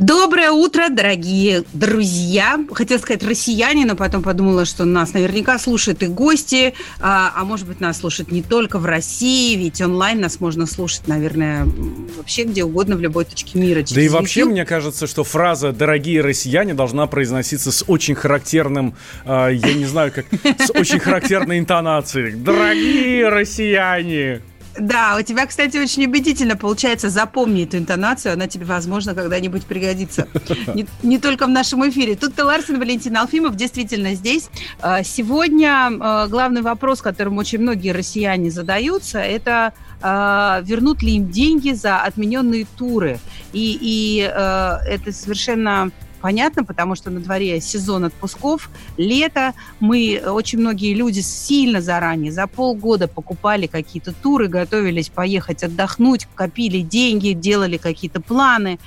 Доброе утро, дорогие друзья. Хотела сказать россияне, но потом подумала, что нас наверняка слушают и гости, а, а может быть нас слушают не только в России, ведь онлайн нас можно слушать, наверное, вообще где угодно, в любой точке мира. Да и вообще, YouTube. мне кажется, что фраза «дорогие россияне» должна произноситься с очень характерным, э, я не знаю, как, с очень характерной интонацией. «Дорогие россияне». Да, у тебя, кстати, очень убедительно получается. Запомни эту интонацию, она тебе, возможно, когда-нибудь пригодится. Не, не только в нашем эфире. Тут-то Ларсен, Валентин Алфимов действительно здесь. А, сегодня а, главный вопрос, которым очень многие россияне задаются, это а, вернут ли им деньги за отмененные туры. И, и это совершенно понятно, потому что на дворе сезон отпусков, лето. Мы, очень многие люди сильно заранее, за полгода покупали какие-то туры, готовились поехать отдохнуть, копили деньги, делали какие-то планы.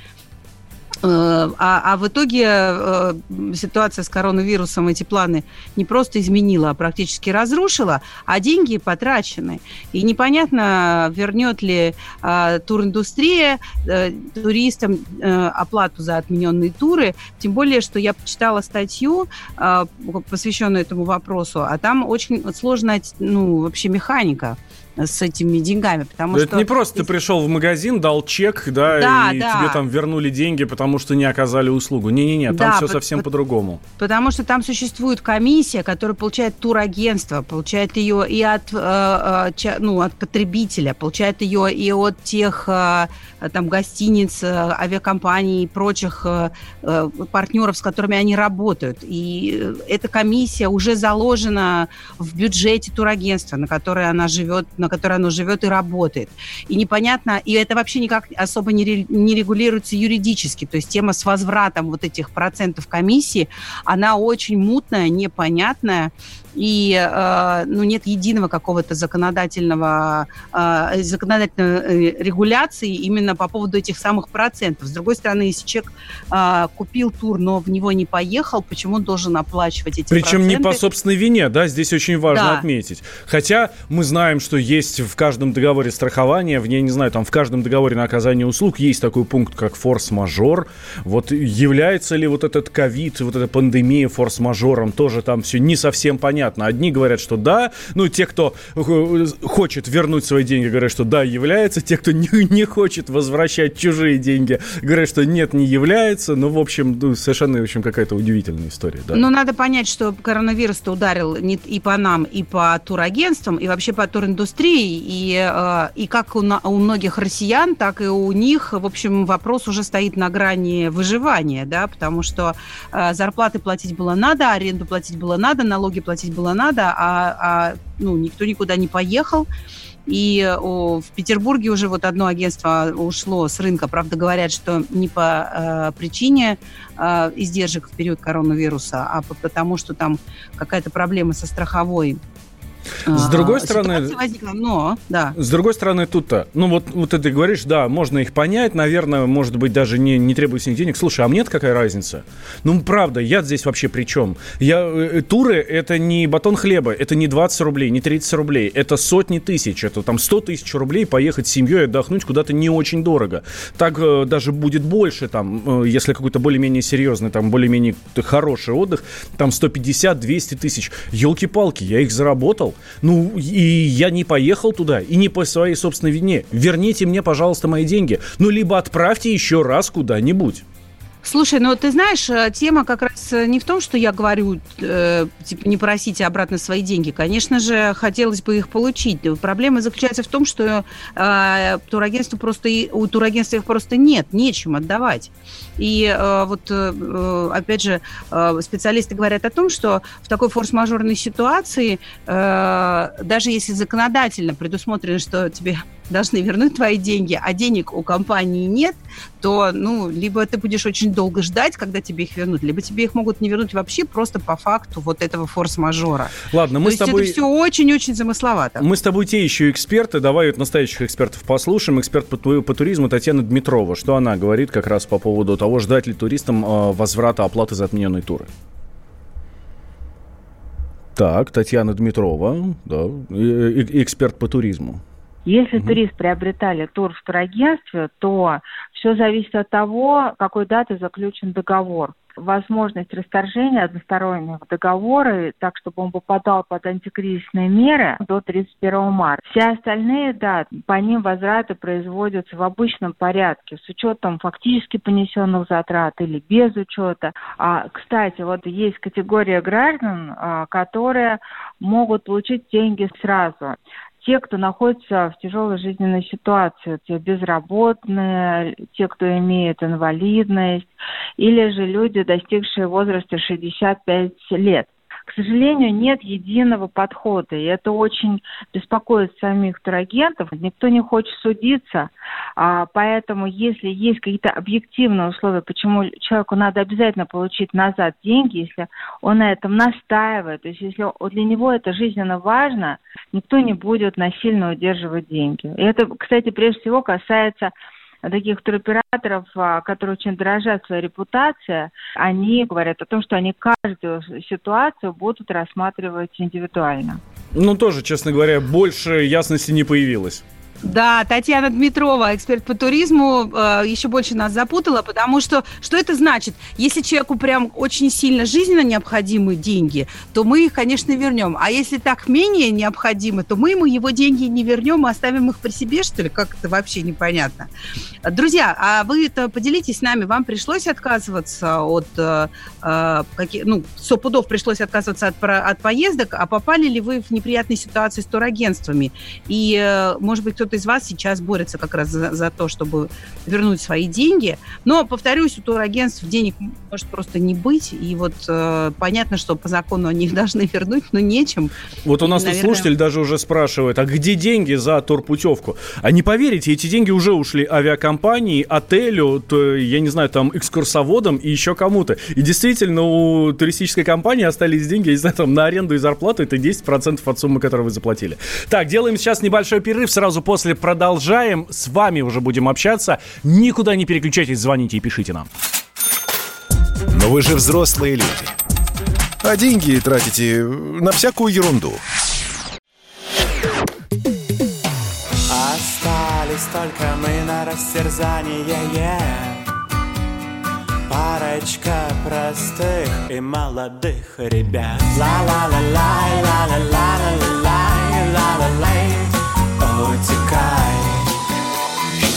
Э, а, а в итоге э, ситуация с коронавирусом эти планы не просто изменила, а практически разрушила, а деньги потрачены. И непонятно, вернет ли э, туриндустрия туристам оплату за отмененные туры. Тем более, что я почитала статью, посвященную этому вопросу, а там очень сложная ну, вообще механика с этими деньгами. Потому что... Это не просто ты пришел в магазин, дал чек, да, да и да. тебе там вернули деньги, потому что не оказали услугу. Не-не-не, там да, все по- совсем по- по-другому. Потому что там существует комиссия, которая получает турагентство, получает ее и от, э, э, ну, от потребителя, получает ее и от тех э, там гостиниц, авиакомпаний и прочих партнеров, с которыми они работают. И эта комиссия уже заложена в бюджете турагентства, на которое она живет на которой оно живет и работает. И непонятно, и это вообще никак особо не, не регулируется юридически. То есть тема с возвратом вот этих процентов комиссии, она очень мутная, непонятная и э, ну, нет единого какого-то законодательного, э, законодательной э, регуляции именно по поводу этих самых процентов. С другой стороны, если человек э, купил тур, но в него не поехал, почему он должен оплачивать эти Причем проценты? не по собственной вине, да, здесь очень важно да. отметить. Хотя мы знаем, что есть в каждом договоре страхования, в ней, не знаю, там в каждом договоре на оказание услуг есть такой пункт, как форс-мажор. Вот является ли вот этот ковид, вот эта пандемия форс-мажором, тоже там все не совсем понятно понятно. Одни говорят, что да, ну, те, кто хочет вернуть свои деньги, говорят, что да, является. Те, кто не, не хочет возвращать чужие деньги, говорят, что нет, не является. Ну, в общем, ну, совершенно, в общем, какая-то удивительная история. Да. Ну, надо понять, что коронавирус-то ударил не и по нам, и по турагентствам, и вообще по туриндустрии, и, э, и как у, у многих россиян, так и у них, в общем, вопрос уже стоит на грани выживания, да, потому что э, зарплаты платить было надо, аренду платить было надо, налоги платить было надо, а, а ну, никто никуда не поехал. И о, в Петербурге уже вот одно агентство ушло с рынка. Правда, говорят, что не по э, причине э, издержек в период коронавируса, а по, потому, что там какая-то проблема со страховой с другой стороны, возникла, но, да. С другой стороны, тут-то, ну вот, вот ты говоришь, да, можно их понять, наверное, может быть, даже не, не требует с них денег. Слушай, а мне какая разница? Ну, правда, я здесь вообще при чем? Я, э, туры – это не батон хлеба, это не 20 рублей, не 30 рублей, это сотни тысяч, это там 100 тысяч рублей поехать с семьей отдохнуть куда-то не очень дорого. Так э, даже будет больше, там, э, если какой-то более-менее серьезный, там, более-менее хороший отдых, там 150-200 тысяч. Елки-палки, я их заработал, ну, и я не поехал туда, и не по своей собственной вине. Верните мне, пожалуйста, мои деньги. Ну, либо отправьте еще раз куда-нибудь. Слушай, ну ты знаешь, э, тема как раз э, не в том, что я говорю, э, типа, не просите обратно свои деньги. Конечно же, хотелось бы их получить. Проблема заключается в том, что э, турагентству просто, у турагентства их просто нет, нечем отдавать. И э, вот, э, опять же, э, специалисты говорят о том, что в такой форс-мажорной ситуации, э, даже если законодательно предусмотрено, что тебе должны вернуть твои деньги, а денег у компании нет, то, ну, либо ты будешь очень долго ждать, когда тебе их вернут, либо тебе их могут не вернуть вообще просто по факту вот этого форс-мажора. Ладно, мы то с тобой... это все очень-очень замысловато. Мы с тобой те еще эксперты. Давай вот настоящих экспертов послушаем. Эксперт по, по туризму Татьяна Дмитрова. Что она говорит как раз по поводу того, ждать ли туристам э, возврата оплаты за отмененные туры? Так, Татьяна Дмитрова, да, эксперт по туризму. Если угу. турист приобретали тур в турагентстве, то все зависит от того, какой даты заключен договор. Возможность расторжения одностороннего договора, так чтобы он попадал под антикризисные меры до 31 марта. Все остальные даты, по ним возвраты производятся в обычном порядке, с учетом фактически понесенных затрат или без учета. А, кстати, вот есть категория граждан, а, которые могут получить деньги сразу те, кто находится в тяжелой жизненной ситуации, те безработные, те, кто имеет инвалидность, или же люди, достигшие возраста 65 лет к сожалению, нет единого подхода, и это очень беспокоит самих турагентов. Никто не хочет судиться, а, поэтому если есть какие-то объективные условия, почему человеку надо обязательно получить назад деньги, если он на этом настаивает, то есть если для него это жизненно важно, никто не будет насильно удерживать деньги. И это, кстати, прежде всего касается таких туроператоров, а, которые очень дорожат своей репутацией, они говорят о том, что они каждую ситуацию будут рассматривать индивидуально. Ну, тоже, честно говоря, больше ясности не появилось. Да, Татьяна Дмитрова, эксперт по туризму, э, еще больше нас запутала, потому что что это значит? Если человеку прям очень сильно жизненно необходимы деньги, то мы их, конечно, вернем. А если так менее необходимы, то мы ему его деньги не вернем, мы оставим их при себе, что ли? Как это вообще непонятно. Друзья, а вы это поделитесь с нами, вам пришлось отказываться от, э, э каких, ну, сто пудов пришлось отказываться от, от поездок, а попали ли вы в неприятные ситуации с турагентствами? И, э, может быть, кто-то кто-то из вас сейчас борется как раз за, за то, чтобы вернуть свои деньги. Но, повторюсь, у турагентств денег может просто не быть. И вот э, понятно, что по закону они их должны вернуть, но нечем. Вот у нас Наверное... тут слушатель даже уже спрашивает, а где деньги за турпутевку? А не поверите, эти деньги уже ушли авиакомпании, отелю, то, я не знаю, там, экскурсоводам и еще кому-то. И действительно, у туристической компании остались деньги, я не знаю, там, на аренду и зарплату, это 10% от суммы, которую вы заплатили. Так, делаем сейчас небольшой перерыв, сразу после После продолжаем. С вами уже будем общаться. Никуда не переключайтесь, звоните и пишите нам. Но вы же взрослые люди. А деньги тратите на всякую ерунду. Остались только мы на растерзание yeah. Парочка простых и молодых ребят Ла-ла-ла-лай, ла-ла-ла-ла-лай, ла-ла-лай утекай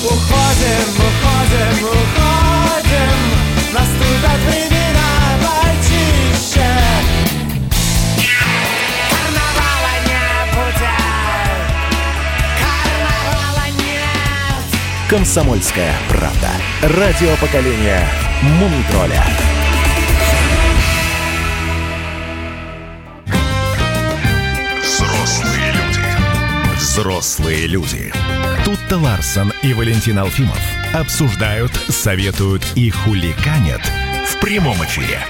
Уходим, уходим, уходим. Наступят времена почище Карнавала не будет. Карнавала нет. Комсомольская правда. Радио поколения Мумитроля Взрослые люди. Тут-то Ларсон и Валентин Алфимов обсуждают, советуют и хуликанят в прямом эфире.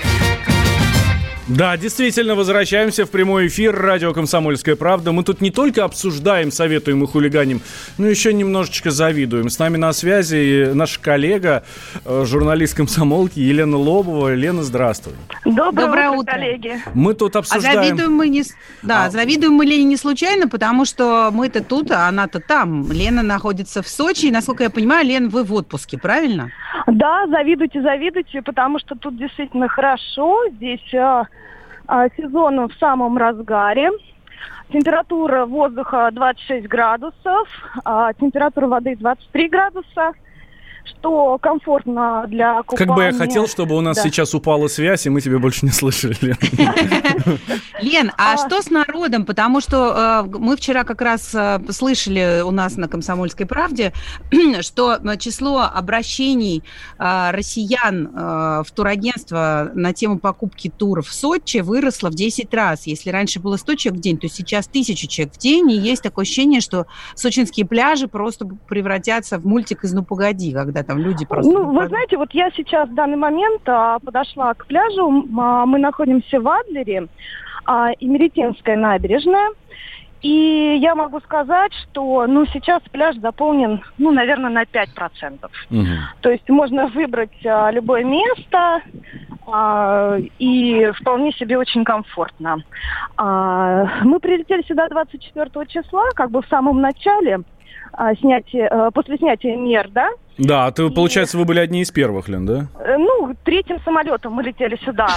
Да, действительно, возвращаемся в прямой эфир радио «Комсомольская правда». Мы тут не только обсуждаем, советуем и хулиганим, но еще немножечко завидуем. С нами на связи наша коллега, э, журналист комсомолки Елена Лобова. Лена, здравствуй. Доброе, Доброе утро, коллеги. Мы тут а обсуждаем... А завидуем мы не... Да, а... завидуем мы Лене не случайно, потому что мы-то тут, а она-то там. Лена находится в Сочи, и, насколько я понимаю, Лен, вы в отпуске, правильно? Да, завидуйте, завидуйте, потому что тут действительно хорошо. Здесь а, сезон в самом разгаре. Температура воздуха 26 градусов, а температура воды 23 градуса. Что комфортно для купания. Как бы я хотел, чтобы у нас Да. сейчас упала связь, и мы тебя больше не слышали. Лен. Лен, а А. что с народом? Потому что э, мы вчера как раз э, слышали у нас на «Комсомольской правде», что э, число обращений россиян в турагентство на тему покупки туров в Сочи выросло в 10 раз. Если раньше было 100 человек в день, то сейчас 1000 человек в день, и есть такое ощущение, что сочинские пляжи просто превратятся в мультик из «Ну, погоди», когда там люди просто... Ну, вы знаете, вот я сейчас в данный момент а, подошла к пляжу. А, мы находимся в Адлере, а, и Меретенская набережная. И я могу сказать, что ну, сейчас пляж заполнен, ну, наверное, на 5%. Мгм. То есть можно выбрать а, любое место, а, и вполне себе очень комфортно. А, мы прилетели сюда 24 числа, как бы в самом начале, а, снятия, э, после снятия мер, да, Да, а ты, получается, вы были одни из первых, Лен, да? Э, Ну, третьим самолетом мы летели сюда.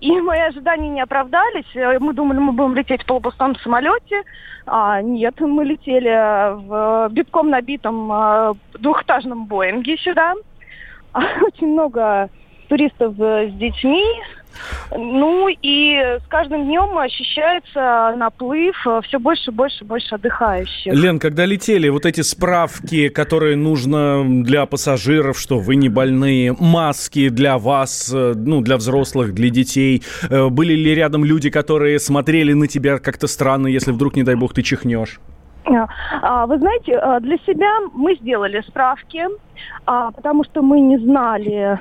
И мои ожидания не оправдались. Э, Мы думали, мы будем лететь в полупустом самолете. А, нет, мы летели в битком набитом э, двухэтажном Боинге сюда. Очень много туристов э, с детьми. Ну и с каждым днем ощущается наплыв все больше, больше, больше отдыхающих. Лен, когда летели, вот эти справки, которые нужно для пассажиров, что вы не больные, маски для вас, э, ну, для взрослых, для детей, э, были ли рядом люди, которые смотрели на тебя как-то странно, если вдруг, не дай бог, ты чихнешь? А, Вы знаете, для себя мы сделали справки, а, потому что мы не знали,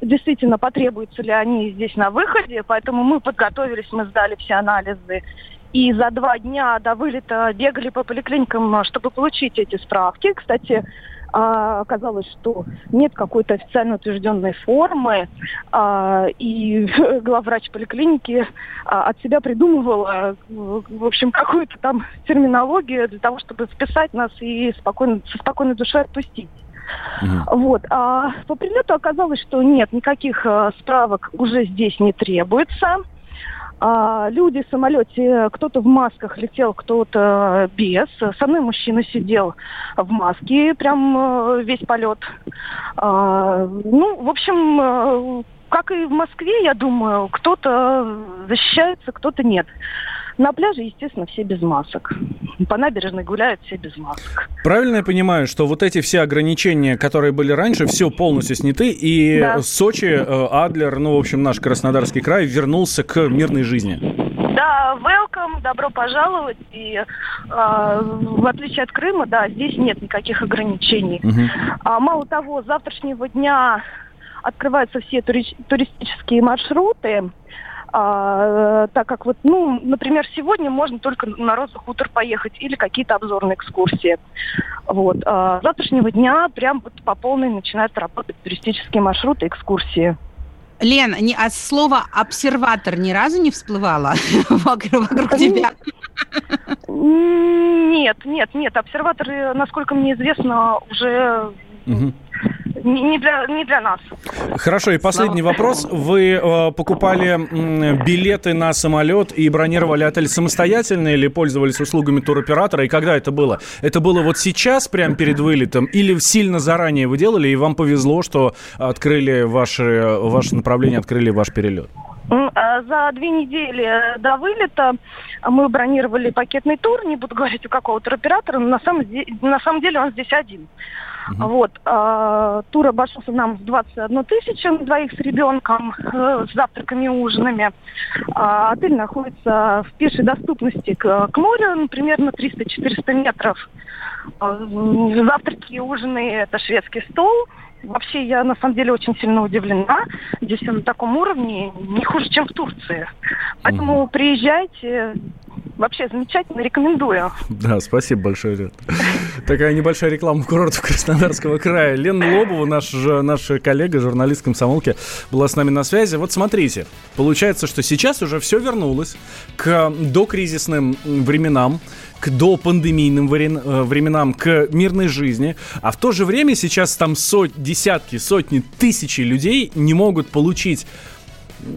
действительно потребуются ли они здесь на выходе, поэтому мы подготовились, мы сдали все анализы. И за два дня до вылета бегали по поликлиникам, а, чтобы получить эти справки. Кстати, а, оказалось, что нет какой-то официально утвержденной формы, а, и главврач поликлиники а, от себя придумывала, в общем, какую-то там терминологию для того, чтобы списать нас и спокойно, со спокойной душой отпустить. Мгм. Вот. А по прилету оказалось, что нет, никаких э, справок уже здесь не требуется. А, люди в самолете, кто-то в масках летел, кто-то без. Со мной мужчина сидел в маске прям э, весь полет. А, ну, в общем, э, как и в Москве, я думаю, кто-то защищается, кто-то нет. На пляже, естественно, все без масок. По набережной гуляют все без масок. Правильно я понимаю, что вот эти все ограничения, которые были раньше, все полностью сняты, и Да. Сочи, э, Адлер, ну, в общем, наш Краснодарский край вернулся к мирной жизни? Да, welcome, добро пожаловать. И э, в отличие от Крыма, да, здесь нет никаких ограничений. Мгм. А, мало того, с завтрашнего дня открываются все тури- туристические маршруты. А, э, так как вот, ну, например, сегодня можно только на Роза хутор поехать или какие-то обзорные экскурсии. Вот. А, с завтрашнего дня прям вот по полной начинают работать туристические маршруты, экскурсии. Лен, не, а слово обсерватор ни разу не всплывало вокруг, тебя? Нет, нет, нет. Обсерваторы, насколько мне известно, уже. Не для, не для нас. Хорошо, и последний вопрос. Вы э, покупали м, билеты на самолет и бронировали отель самостоятельно или пользовались услугами туроператора? И когда это было? Это было вот сейчас, прямо перед вылетом, или сильно заранее вы делали, и вам повезло, что открыли ваше, ваше направление, открыли ваш перелет? А За две недели до вылета мы бронировали пакетный тур, не буду говорить у какого туроператора, но на самом, де- на самом деле он здесь один. Вот, а, тур обошелся нам в 21 тысячу двоих с ребенком, э, с завтраками и ужинами. А, отель находится в пешей доступности к, к морю, примерно 300-400 метров. М, Завтраки и ужины – это шведский стол. Вообще, я на самом деле очень сильно удивлена. Здесь на таком уровне не хуже, чем в Турции. Поэтому приезжайте. Вообще замечательно, рекомендую. Да, спасибо большое, Лен. Такая небольшая реклама курортов Краснодарского края. Лена Лобова, наш, наша коллега, журналист комсомолки, была с нами на связи. Вот смотрите, получается, что сейчас уже все вернулось к докризисным временам, к допандемийным э, временам, к мирной жизни. А в то же время сейчас там сот, десятки, сотни, тысячи людей не могут получить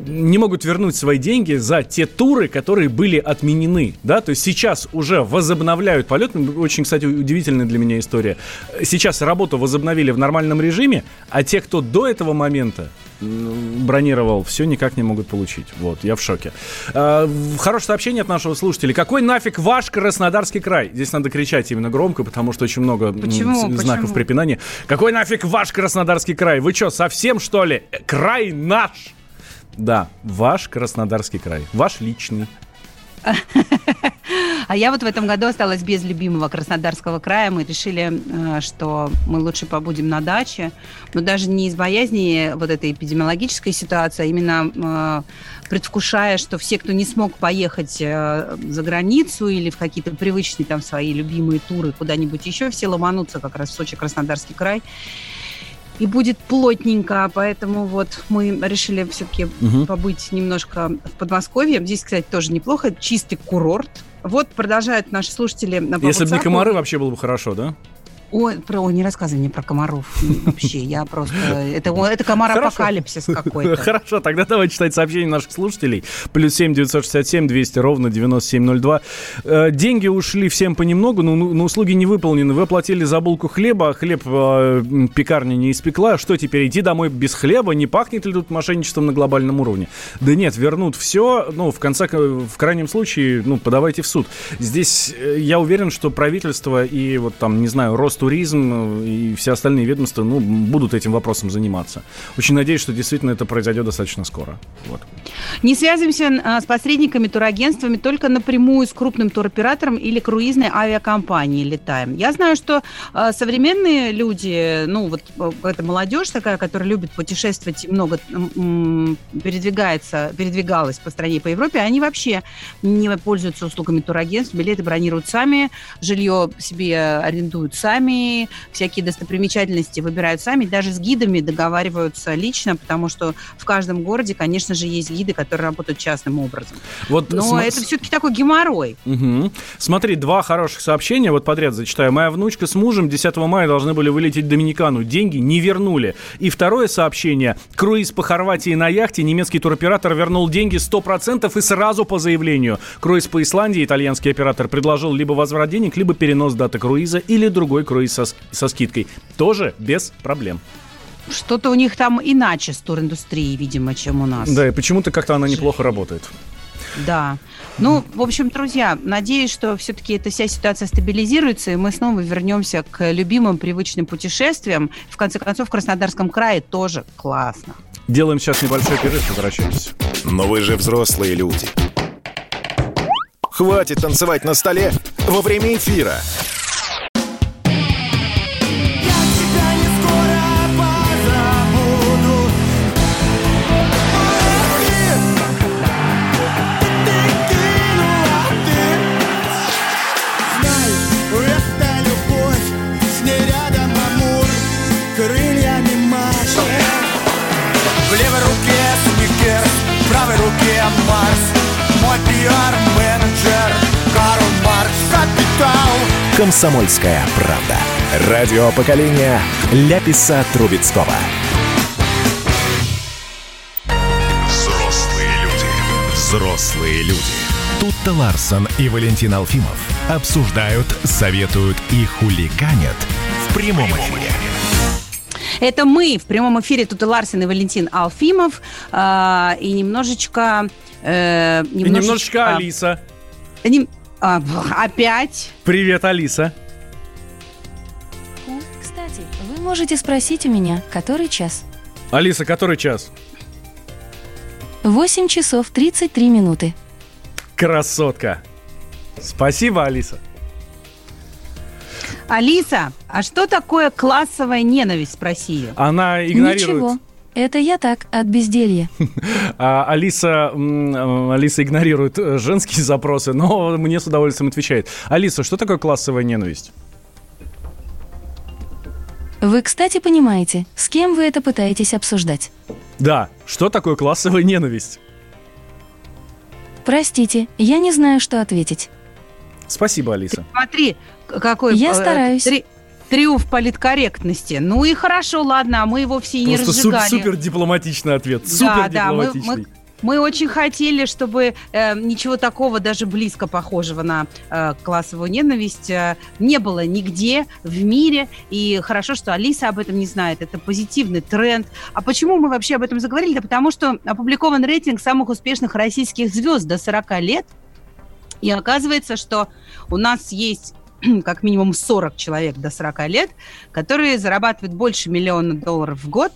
не могут вернуть свои деньги за те туры, которые были отменены, да, то есть сейчас уже возобновляют полет, очень, кстати, удивительная для меня история. Сейчас работу возобновили в нормальном режиме, а те, кто до этого момента бронировал, все никак не могут получить. Вот, я в шоке. А, хорошее сообщение от нашего слушателя. Какой нафиг ваш Краснодарский край? Здесь надо кричать именно громко, потому что очень много Почему? знаков Почему? препинания. Какой нафиг ваш Краснодарский край? Вы что, совсем что ли? Край наш! Да, ваш Краснодарский край. Ваш личный. А я вот в этом году осталась без любимого Краснодарского края. Мы решили, э, что мы лучше побудем на даче. Но даже не из боязни вот этой эпидемиологической ситуации, а именно э, предвкушая, что все, кто не смог поехать э, за границу или в какие-то привычные там свои любимые туры куда-нибудь еще, все ломанутся как раз в Сочи, Краснодарский край и будет плотненько, поэтому вот мы решили все-таки угу. побыть немножко в Подмосковье. Здесь, кстати, тоже неплохо, чистый курорт. Вот продолжают наши слушатели. Если бы не комары, вообще было бы хорошо, да? Ой, про, ой, не рассказывай мне про комаров вообще. Я просто... Это, это комар-апокалипсис какой-то. Хорошо, тогда давай читать сообщения наших слушателей. Плюс семь девятьсот шестьдесят семь двести ровно девяносто семь ноль два. Э, деньги ушли всем понемногу, но, но услуги не выполнены. Вы оплатили за булку хлеба, а хлеб э, пекарня не испекла. Что теперь, идти домой без хлеба? Не пахнет ли тут мошенничеством на глобальном уровне? Да нет, вернут все. Ну, в конце, в крайнем случае, ну, подавайте в суд. Здесь э, я уверен, что правительство и вот там, не знаю, рост туризм и все остальные ведомства ну, будут этим вопросом заниматься. Очень надеюсь, что действительно это произойдет достаточно скоро. Вот. Не связываемся а, с посредниками, турагентствами, только напрямую с крупным туроператором или круизной авиакомпанией летаем. Я знаю, что а, современные люди, ну вот э, это молодежь такая, которая любит путешествовать, много м, передвигается, передвигалась по стране, по Европе, они вообще не пользуются услугами турагентств, билеты бронируют сами, жилье себе арендуют сами, сами, всякие достопримечательности выбирают сами, даже с гидами договариваются лично, потому что в каждом городе, конечно же, есть гиды, которые работают частным образом. Вот Но см... это все-таки такой геморрой. Угу. Смотри, два хороших сообщения, вот подряд зачитаю. Моя внучка с мужем 10 мая должны были вылететь в Доминикану, деньги не вернули. И второе сообщение. Круиз по Хорватии на яхте, немецкий туроператор вернул деньги 100% и сразу по заявлению. Круиз по Исландии, итальянский оператор предложил либо возврат денег, либо перенос даты круиза или другой круиз со, со скидкой. Тоже без проблем. Что-то у них там иначе с туриндустрией, видимо, чем у нас. Да, и почему-то как-то она неплохо работает. Да. Ну, в общем, друзья, надеюсь, что все-таки эта вся ситуация стабилизируется, и мы снова вернемся к любимым привычным путешествиям. В конце концов, в Краснодарском крае тоже классно. Делаем сейчас небольшой перерыв, возвращаемся. Но вы же взрослые люди. Хватит танцевать на столе во время эфира. «Комсомольская правда». Радио поколения Ляписа Трубецкого. Взрослые люди. Взрослые люди. Тут-то Ларсон и Валентин Алфимов обсуждают, советуют и хуликанят в прямом эфире. Это мы в прямом эфире. Тут и Ларсен и Валентин Алфимов. Э, и немножечко... Э, немножечко, и немножечко Алиса. Не, а, опять? Привет, Алиса. Кстати, вы можете спросить у меня, который час. Алиса, который час? 8 часов 33 минуты. Красотка. Спасибо, Алиса. Алиса, а что такое классовая ненависть, спроси Она игнорирует... Ничего. Это я так, от безделья. А, Алиса, Алиса игнорирует э, женские запросы, но мне с удовольствием отвечает. Алиса, что такое классовая ненависть? Вы, кстати, понимаете, с кем вы это пытаетесь обсуждать? Да, что такое классовая ненависть? Простите, я не знаю, что ответить. Спасибо, Алиса. Смотри, какой... Я э, стараюсь. Триумф политкорректности. Ну и хорошо, ладно, а мы вовсе и не Просто разжигали. супер, супер дипломатичный ответ. Да, Супер да, мы, дипломатичный. мы, мы очень хотели, чтобы э, ничего такого, даже близко похожего на э, классовую ненависть, э, не было нигде в мире. И хорошо, что Алиса об этом не знает. Это позитивный тренд. А почему мы вообще об этом заговорили? Да потому что опубликован рейтинг самых успешных российских звезд до 40 лет. И оказывается, что у нас есть как минимум 40 человек до 40 лет, которые зарабатывают больше миллиона долларов в год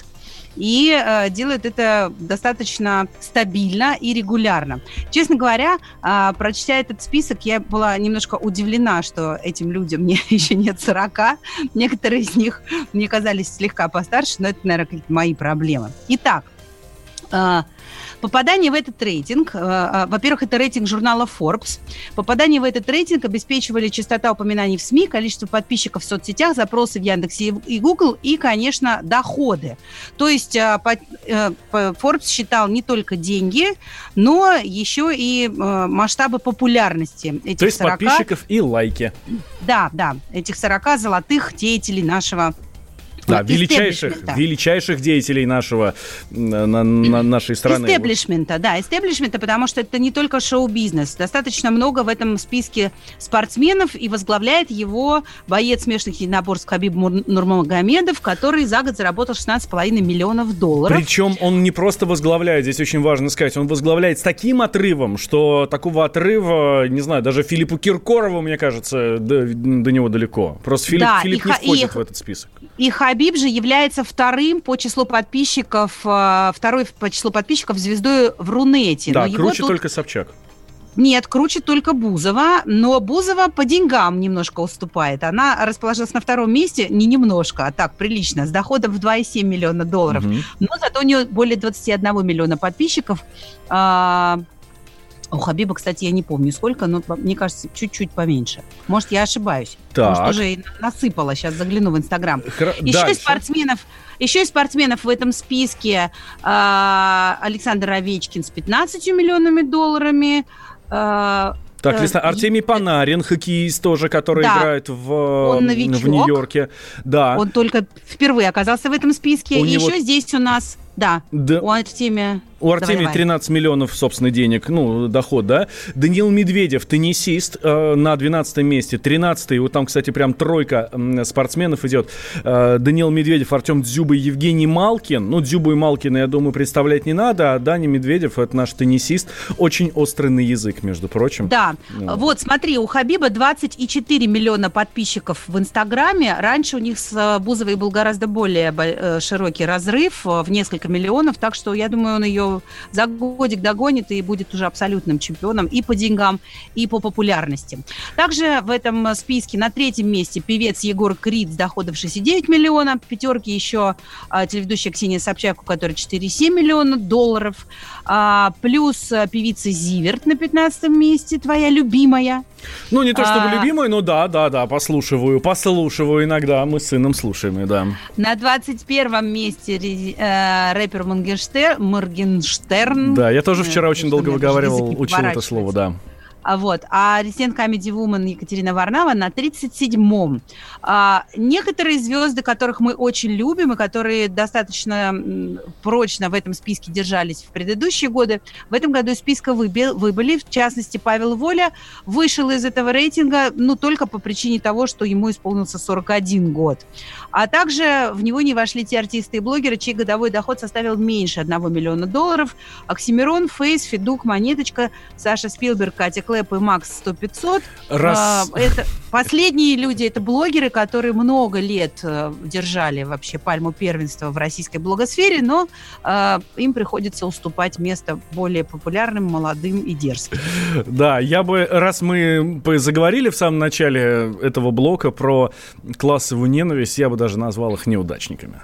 и э, делают это достаточно стабильно и регулярно. Честно говоря, э, прочтя этот список, я была немножко удивлена, что этим людям не, еще нет 40. Некоторые из них мне казались слегка постарше, но это, наверное, какие-то мои проблемы. Итак, э, Попадание в этот рейтинг, э, э, во-первых, это рейтинг журнала Forbes. Попадание в этот рейтинг обеспечивали частота упоминаний в СМИ, количество подписчиков в соцсетях, запросы в Яндексе и Google и, конечно, доходы. То есть э, Forbes считал не только деньги, но еще и масштабы популярности этих То есть 40... подписчиков и лайки. Да, да, этих 40 золотых деятелей нашего да, величайших, величайших деятелей нашего, на, на нашей страны. Истеблишмента, да, истеблишмента, потому что это не только шоу-бизнес. Достаточно много в этом списке спортсменов, и возглавляет его боец смешанных единоборств Хабиб Нурмагомедов, который за год заработал 16,5 миллионов долларов. Причем он не просто возглавляет, здесь очень важно сказать, он возглавляет с таким отрывом, что такого отрыва, не знаю, даже Филиппу Киркорову, мне кажется, до, до него далеко. Просто Филипп, да, Филипп и, не входит и, в этот список. И Хабиб же является вторым по числу подписчиков, э, второй по числу подписчиков звездой в Рунете. Да, но круче тут... только Собчак. Нет, круче только Бузова, но Бузова по деньгам немножко уступает. Она расположилась на втором месте, не немножко, а так, прилично, с доходом в 2,7 миллиона долларов. Угу. Но зато у нее более 21 миллиона подписчиков. А, у Хабиба, кстати, я не помню сколько, но мне кажется, чуть-чуть поменьше. Может, я ошибаюсь. Так. Может, уже насыпала. Сейчас загляну в Инстаграм. Хр... Еще Дальше. спортсменов, еще из спортсменов в этом списке э, Александр Овечкин с 15 миллионами долларами. Э, так, Лесна, Артемий Панарин, хоккеист тоже, который да. играет в, Он в Нью-Йорке. Да. Он только впервые оказался в этом списке. У И него... еще здесь у нас, да, да. у Артемия... У Артемия давай, 13 миллионов, собственно, денег, ну, доход, да. Даниил Медведев, теннисист, э, на 12 месте. 13 вот там, кстати, прям тройка э, спортсменов идет. Э, Даниил Медведев, Артем Дзюба и Евгений Малкин. Ну, Дзюбу и Малкина, я думаю, представлять не надо, а Дани Медведев, это наш теннисист. Очень острый на язык, между прочим. Да, ну. вот, смотри, у Хабиба 24 миллиона подписчиков в Инстаграме. Раньше у них с Бузовой был гораздо более широкий разрыв, в несколько миллионов, так что я думаю, он ее за годик догонит и будет уже абсолютным чемпионом и по деньгам, и по популярности. Также в этом списке на третьем месте певец Егор Крид с доходом 6,9 миллиона. В пятерке еще а, телеведущая Ксения Собчак, у которой 4,7 миллиона долларов. А, плюс а, певица Зиверт на 15 месте, твоя любимая. Ну, не то чтобы а... любимая, но да, да, да, послушиваю, послушиваю иногда. Мы с сыном слушаем, и да. На 21 месте э, рэпер Моргенштерн. Моргенштерн. Да, я тоже вчера очень долго выговаривал, учил это слово, да. А Вот. А резидент Comedy Woman Екатерина Варнава на 37-м. А, некоторые звезды, которых мы очень любим и которые достаточно прочно в этом списке держались в предыдущие годы, в этом году из списка выбил, выбыли. В частности, Павел Воля вышел из этого рейтинга, ну, только по причине того, что ему исполнился 41 год. А также в него не вошли те артисты и блогеры, чей годовой доход составил меньше 1 миллиона долларов. Оксимирон, Фейс, Федук, Монеточка, Саша Спилберг, Катя Клэп и Макс 100 500. Раз... А, это последние люди, это блогеры, которые много лет э, держали вообще пальму первенства в российской блогосфере, но э, им приходится уступать место более популярным, молодым и дерзким. Да, я бы, раз мы заговорили в самом начале этого блока про классовую ненависть, я бы даже назвал их неудачниками.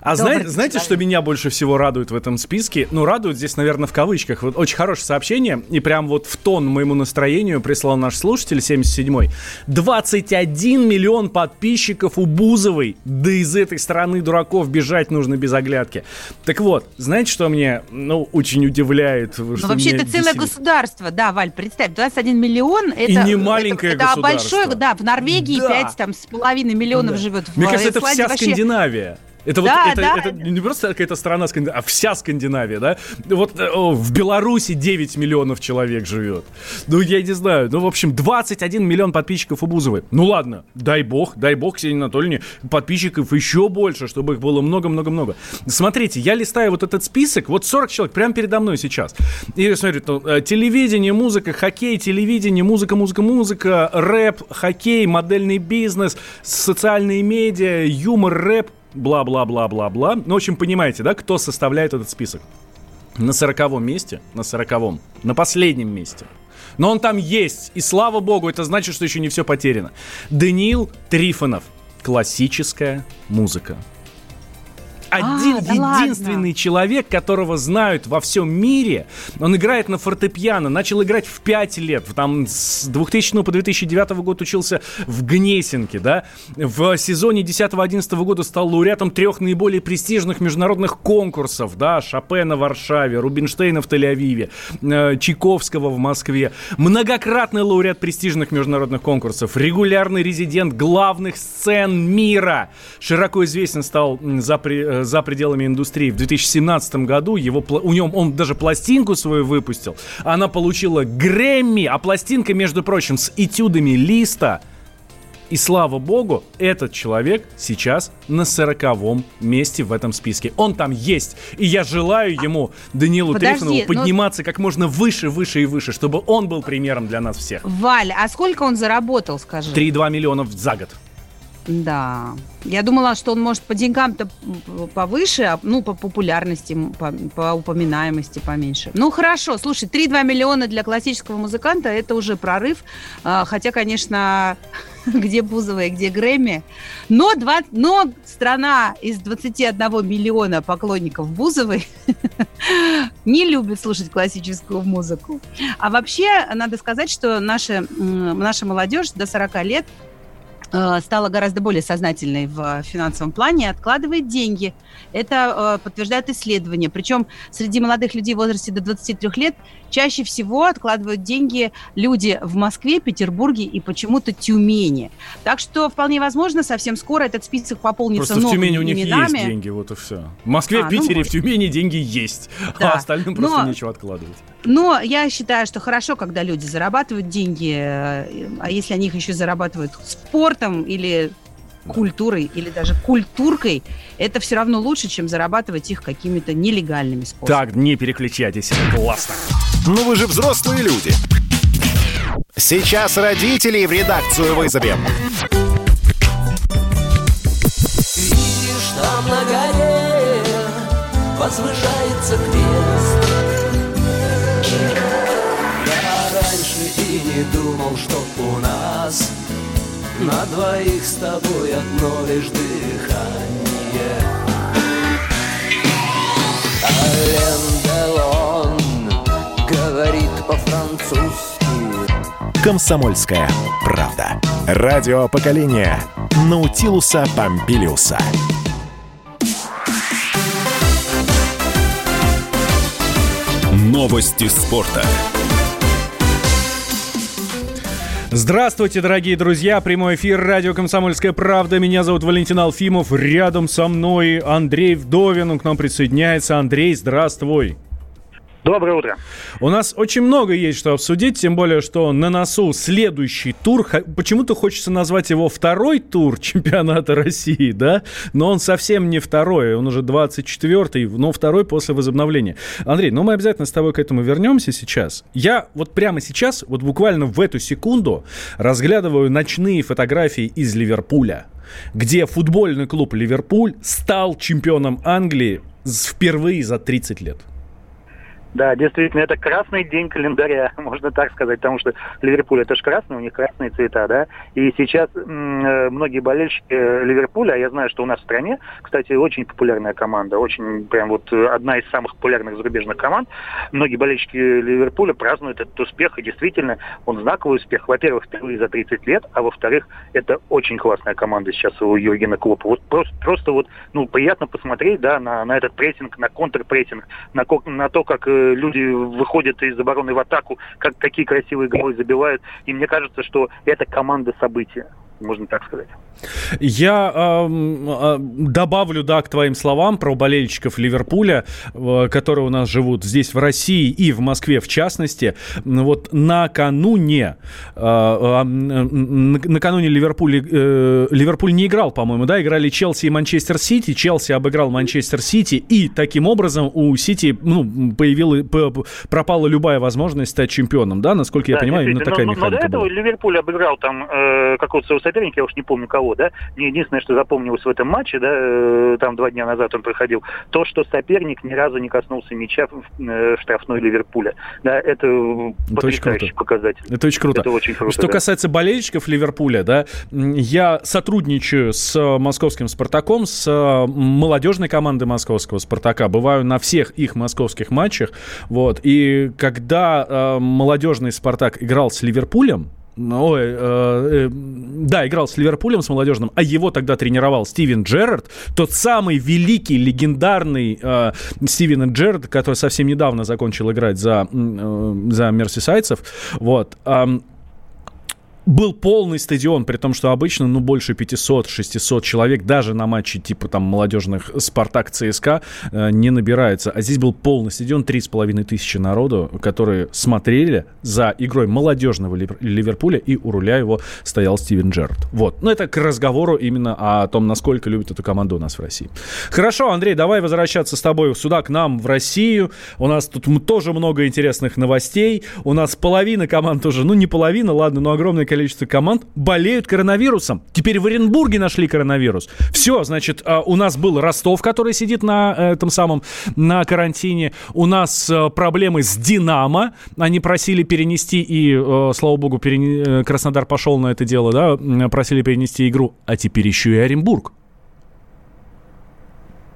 А знаете, что меня больше всего радует в этом списке? Ну, радует здесь, наверное, в кавычках. Вот очень хорошее сообщение, и прям вот в тон моему настроению прислал наш слушатель 77-й. 21 миллион подписчиков у Бузовой. Да из этой страны дураков бежать нужно без оглядки. Так вот, знаете, что мне, ну, очень удивляет? Ну, вообще, это целое государство. Да, Валь, представь, 21 миллион. Это, и не маленькое это, государство. Это большое, да, в Норвегии да. 5 там, с половиной миллионов да. живет. Мне кажется, это вся. Скандинавия. Это да, вот это, да. это не просто какая-то страна, а вся Скандинавия, да? Вот о, в Беларуси 9 миллионов человек живет. Ну, я не знаю. Ну, в общем, 21 миллион подписчиков у Бузовой. Ну, ладно, дай бог, дай бог, Ксении Анатольевне, подписчиков еще больше, чтобы их было много-много-много. Смотрите, я листаю вот этот список, вот 40 человек прямо передо мной сейчас. И смотрите, ну, э, телевидение, музыка, хоккей, телевидение, музыка, музыка, музыка, рэп, хоккей, модельный бизнес, социальные медиа, юмор, рэп, бла-бла-бла-бла-бла. Ну, в общем, понимаете, да, кто составляет этот список? На сороковом месте, на сороковом, на последнем месте. Но он там есть, и слава богу, это значит, что еще не все потеряно. Даниил Трифонов. Классическая музыка один а, да единственный ладно. человек, которого знают во всем мире. Он играет на фортепиано, начал играть в 5 лет. Там с 2000 по 2009 год учился в Гнесинке, да. В сезоне 10-11 года стал лауреатом трех наиболее престижных международных конкурсов, да. Шопена в Варшаве, Рубинштейна в Тель-Авиве, э, Чайковского в Москве. Многократный лауреат престижных международных конкурсов, регулярный резидент главных сцен мира. Широко известен стал за, э, за пределами индустрии. В 2017 году его, у него, он даже пластинку свою выпустил. Она получила Грэмми, а пластинка, между прочим, с этюдами Листа. И слава богу, этот человек сейчас на сороковом месте в этом списке. Он там есть. И я желаю ему, Данилу Подожди, Трифонову, ну подниматься но... как можно выше, выше и выше, чтобы он был примером для нас всех. Валь, а сколько он заработал, скажи? 3,2 миллионов за год. Да. Я думала, что он может по деньгам-то повыше, а, ну, по популярности, по, по упоминаемости поменьше. Ну, хорошо. Слушай, 3-2 миллиона для классического музыканта – это уже прорыв. А, хотя, конечно, где Бузова и где Грэмми. Но, два, но страна из 21 миллиона поклонников Бузовой не любит слушать классическую музыку. А вообще, надо сказать, что наша, наша молодежь до 40 лет – стала гораздо более сознательной в финансовом плане, откладывает деньги. Это э, подтверждают исследования. Причем среди молодых людей в возрасте до 23 лет чаще всего откладывают деньги люди в Москве, Петербурге и почему-то Тюмени. Так что вполне возможно, совсем скоро этот список пополнится Просто новыми в Тюмени у них именами. есть деньги, вот и все. В Москве, а, в Питере, ну, в Тюмени деньги есть, да. а остальным просто Но... нечего откладывать. Но я считаю, что хорошо, когда люди зарабатывают деньги, э, а если они их еще зарабатывают спортом или культурой или даже культуркой, это все равно лучше, чем зарабатывать их какими-то нелегальными способами. Так, не переключайтесь, классно. Ну вы же взрослые люди. Сейчас родителей в редакцию вызовем. Видишь, там на горе возвышается крест. не думал, что у нас На двоих с тобой одно лишь дыхание Ален Делон говорит по-французски Комсомольская правда. Радио поколения Наутилуса Помпилиуса. Новости спорта. Здравствуйте, дорогие друзья. Прямой эфир радио «Комсомольская правда». Меня зовут Валентин Алфимов. Рядом со мной Андрей Вдовин. Он к нам присоединяется. Андрей, здравствуй. Доброе утро. У нас очень много есть что обсудить, тем более, что на носу следующий тур. Почему-то хочется назвать его второй тур чемпионата России, да? Но он совсем не второй, он уже 24-й, но второй после возобновления. Андрей, ну мы обязательно с тобой к этому вернемся сейчас. Я вот прямо сейчас, вот буквально в эту секунду, разглядываю ночные фотографии из Ливерпуля где футбольный клуб «Ливерпуль» стал чемпионом Англии впервые за 30 лет. Да, действительно, это красный день календаря, можно так сказать, потому что Ливерпуль это же красный, у них красные цвета, да. И сейчас э, многие болельщики э, Ливерпуля, а я знаю, что у нас в стране, кстати, очень популярная команда, очень прям вот э, одна из самых популярных зарубежных команд. Многие болельщики Ливерпуля празднуют этот успех, и действительно, он знаковый успех. Во-первых, впервые за 30 лет, а во-вторых, это очень классная команда сейчас у Юргена Клопа. Вот просто, просто вот, ну, приятно посмотреть, да, на, на этот прессинг, на контрпрессинг, на, на то, как люди выходят из обороны в атаку, как такие красивые голы забивают. И мне кажется, что это команда события, можно так сказать. Я э, добавлю, да, к твоим словам про болельщиков Ливерпуля, э, которые у нас живут здесь, в России и в Москве в частности. Вот накануне, э, э, накануне Ливерпуль, э, Ливерпуль не играл, по-моему, да, играли Челси и Манчестер Сити. Челси обыграл Манчестер Сити, и таким образом у Сити ну, появилась, пропала любая возможность стать чемпионом, да, насколько я понимаю, именно такая но, механика но до этого была. Ливерпуль обыграл там э, какого-то соперника, я уж не помню кого, да, мне единственное, что запомнилось в этом матче, да, э, там два дня назад он проходил, то, что соперник ни разу не коснулся мяча в, э, штрафной Ливерпуля. Да, это, это потрясающий показатель. Это очень круто. Это очень круто. Что да. касается болельщиков Ливерпуля, да, я сотрудничаю с московским Спартаком, с молодежной командой московского Спартака, бываю на всех их московских матчах, вот, и когда э, молодежный Спартак играл с Ливерпулем, Ой, э, э, да, играл с Ливерпулем, с молодежным, а его тогда тренировал Стивен Джерард, тот самый великий, легендарный э, Стивен Джерард, который совсем недавно закончил играть за, э, за мерсисайдцев. Вот. Э, был полный стадион, при том, что обычно, ну, больше 500-600 человек даже на матче типа там молодежных Спартак ЦСКА э, не набирается. А здесь был полный стадион, 3,5 тысячи народу, которые смотрели за игрой молодежного Ливерпуля, и у руля его стоял Стивен Джерард. Вот. Ну, это к разговору именно о том, насколько любит эту команду у нас в России. Хорошо, Андрей, давай возвращаться с тобой сюда, к нам, в Россию. У нас тут тоже много интересных новостей. У нас половина команд уже, ну, не половина, ладно, но огромное количество количество команд болеют коронавирусом. Теперь в Оренбурге нашли коронавирус. Все, значит, а, у нас был Ростов, который сидит на э, этом самом, на карантине. У нас э, проблемы с Динамо. Они просили перенести, и, э, слава богу, перен... Краснодар пошел на это дело, да, просили перенести игру. А теперь еще и Оренбург.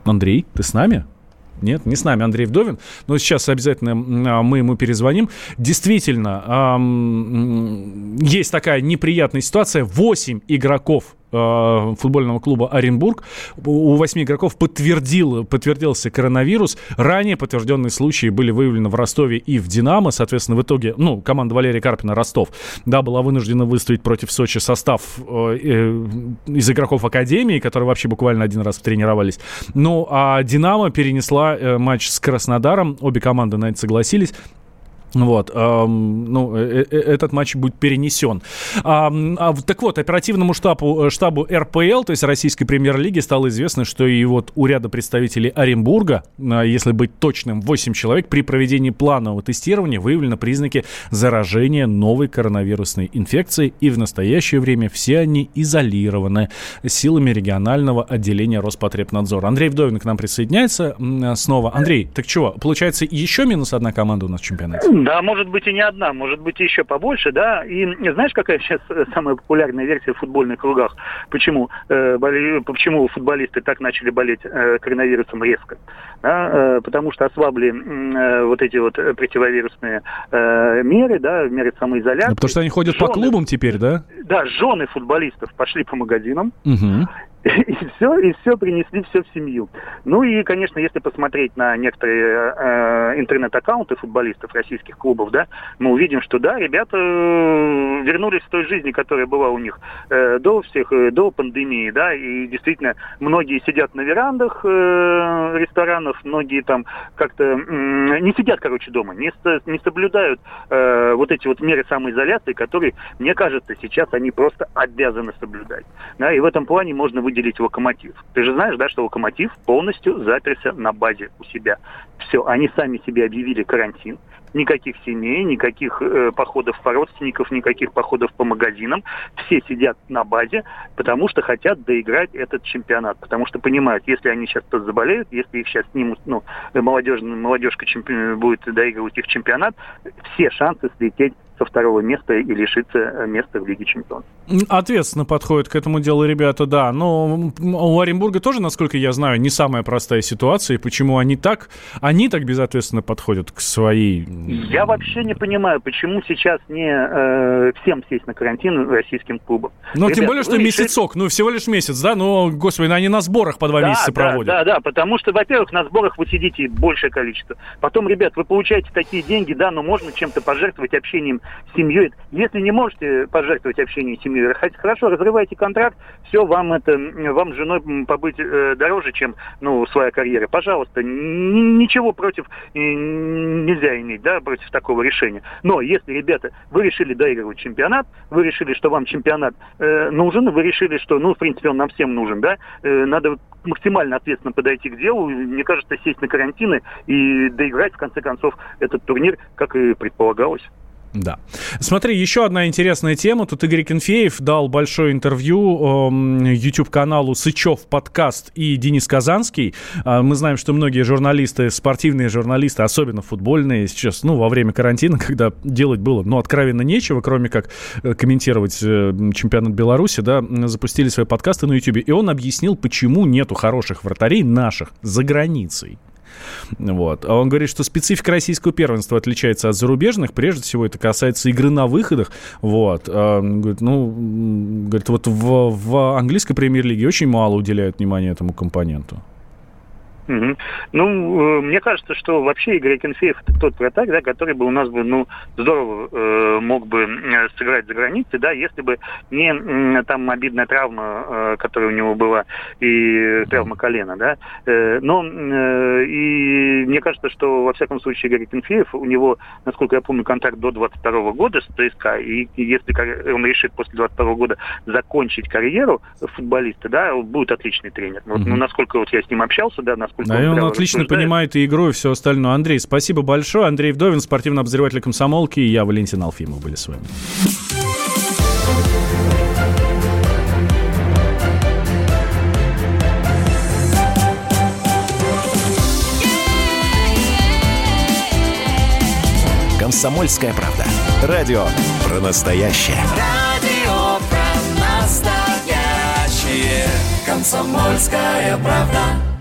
Андрей, ты с нами? Нет, не с нами Андрей Вдовин, но сейчас обязательно а, мы ему перезвоним. Действительно, есть такая неприятная ситуация. 8 игроков э, футбольного клуба Оренбург. У восьми игроков подтвердил, подтвердился коронавирус. Ранее подтвержденные случаи были выявлены в Ростове и в Динамо. Соответственно, в итоге, ну, команда Валерия Карпина Ростов, да, была вынуждена выставить против Сочи состав э, э, из игроков Академии, которые вообще буквально один раз тренировались. Ну, а Динамо перенесла матч с Краснодаром. Обе команды на это согласились. Вот, эм, ну, э, э, этот матч будет перенесен. А, а, так вот, оперативному штабу, э, штабу РПЛ, то есть Российской премьер-лиги, стало известно, что и вот у ряда представителей Оренбурга, а, если быть точным, 8 человек, при проведении планового тестирования выявлены признаки заражения новой коронавирусной инфекцией, и в настоящее время все они изолированы силами регионального отделения Роспотребнадзора. Андрей Вдовин к нам присоединяется снова. Андрей, так чего, получается еще минус одна команда у нас в чемпионате? Да, может быть и не одна, может быть еще побольше, да. И знаешь, какая сейчас э, самая популярная версия в футбольных кругах? Почему, э, боли, почему футболисты так начали болеть э, коронавирусом резко? Да, э, потому что ослабли э, вот эти вот противовирусные э, меры, да, меры самоизоляции. Да, потому что они ходят жены, по клубам теперь, да? Да, жены футболистов пошли по магазинам. Угу. И все, и все принесли все в семью. Ну и, конечно, если посмотреть на некоторые э, интернет-аккаунты футболистов российских клубов, да, мы увидим, что да, ребята э, вернулись в той жизни, которая была у них э, до всех, э, до пандемии, да, и действительно многие сидят на верандах э, ресторанов, многие там как-то э, не сидят, короче, дома, не, не соблюдают э, вот эти вот меры самоизоляции, которые, мне кажется, сейчас они просто обязаны соблюдать. Да, и в этом плане можно выделить выделить локомотив. Ты же знаешь, да, что локомотив полностью заперся на базе у себя. Все, они сами себе объявили карантин. никаких семей, никаких э, походов по родственников, никаких походов по магазинам. Все сидят на базе, потому что хотят доиграть этот чемпионат. Потому что понимают, если они сейчас заболеют, если их сейчас снимут, ну, молодежь, молодежка чемпи... будет доигрывать их чемпионат, все шансы слететь со второго места и лишиться э, места в Лиге Чемпионов. Ответственно подходят к этому делу ребята, да. Но у Оренбурга тоже, насколько я знаю, не самая простая ситуация. И почему они так, они так безответственно подходят к своей... Я вообще не понимаю, почему сейчас не э, всем сесть на карантин российским клубам. Ну, тем более, что месяцок, ну, всего лишь месяц, да? Ну, господи, они на сборах по два да, месяца да, проводят. Да, да, потому что, во-первых, на сборах вы сидите большее количество. Потом, ребят, вы получаете такие деньги, да, но можно чем-то пожертвовать общением семьей. Если не можете пожертвовать общением с семьей, хорошо, разрывайте контракт, все, вам это, вам с женой побыть э, дороже, чем, ну, своя карьера. Пожалуйста, ничего против э, нельзя иметь, да, против такого решения. Но если, ребята, вы решили доигрывать чемпионат, вы решили, что вам чемпионат э, нужен, вы решили, что, ну, в принципе, он нам всем нужен, да, э, надо максимально ответственно подойти к делу, мне кажется, сесть на карантины и доиграть, в конце концов, этот турнир, как и предполагалось. Да. Смотри, еще одна интересная тема. Тут Игорь Кенфеев дал большое интервью э, YouTube-каналу Сычев подкаст и Денис Казанский. Э, мы знаем, что многие журналисты, спортивные журналисты, особенно футбольные, сейчас, ну, во время карантина, когда делать было, ну, откровенно нечего, кроме как э, комментировать э, чемпионат Беларуси, да, запустили свои подкасты на YouTube. И он объяснил, почему нету хороших вратарей наших за границей. Вот. А он говорит, что специфика российского первенства отличается от зарубежных. Прежде всего, это касается игры на выходах. Вот. А, говорит, ну, говорит, вот в, в английской премьер-лиге очень мало уделяют внимания этому компоненту. Угу. Ну, э, мне кажется, что вообще Игорь Кенфеев это тот вратарь, да, который бы у нас бы, ну, здорово э, мог бы э, сыграть за границей, да, если бы не э, там обидная травма, э, которая у него была, и травма колена, да. Э, но э, и мне кажется, что во всяком случае Игорь Кенфеев, у него, насколько я помню, контракт до 22 года с ЦСКА, и если он решит после 22 года закончить карьеру футболиста, да, будет отличный тренер. Вот, ну, насколько вот я с ним общался, да, насколько да, он, он отлично понимает и игру, и все остальное. Андрей, спасибо большое. Андрей Вдовин, спортивный обозреватель комсомолки, и я, Валентин Алфимов, были с вами. «Комсомольская правда». Радио про настоящее. Радио про настоящее. «Комсомольская правда».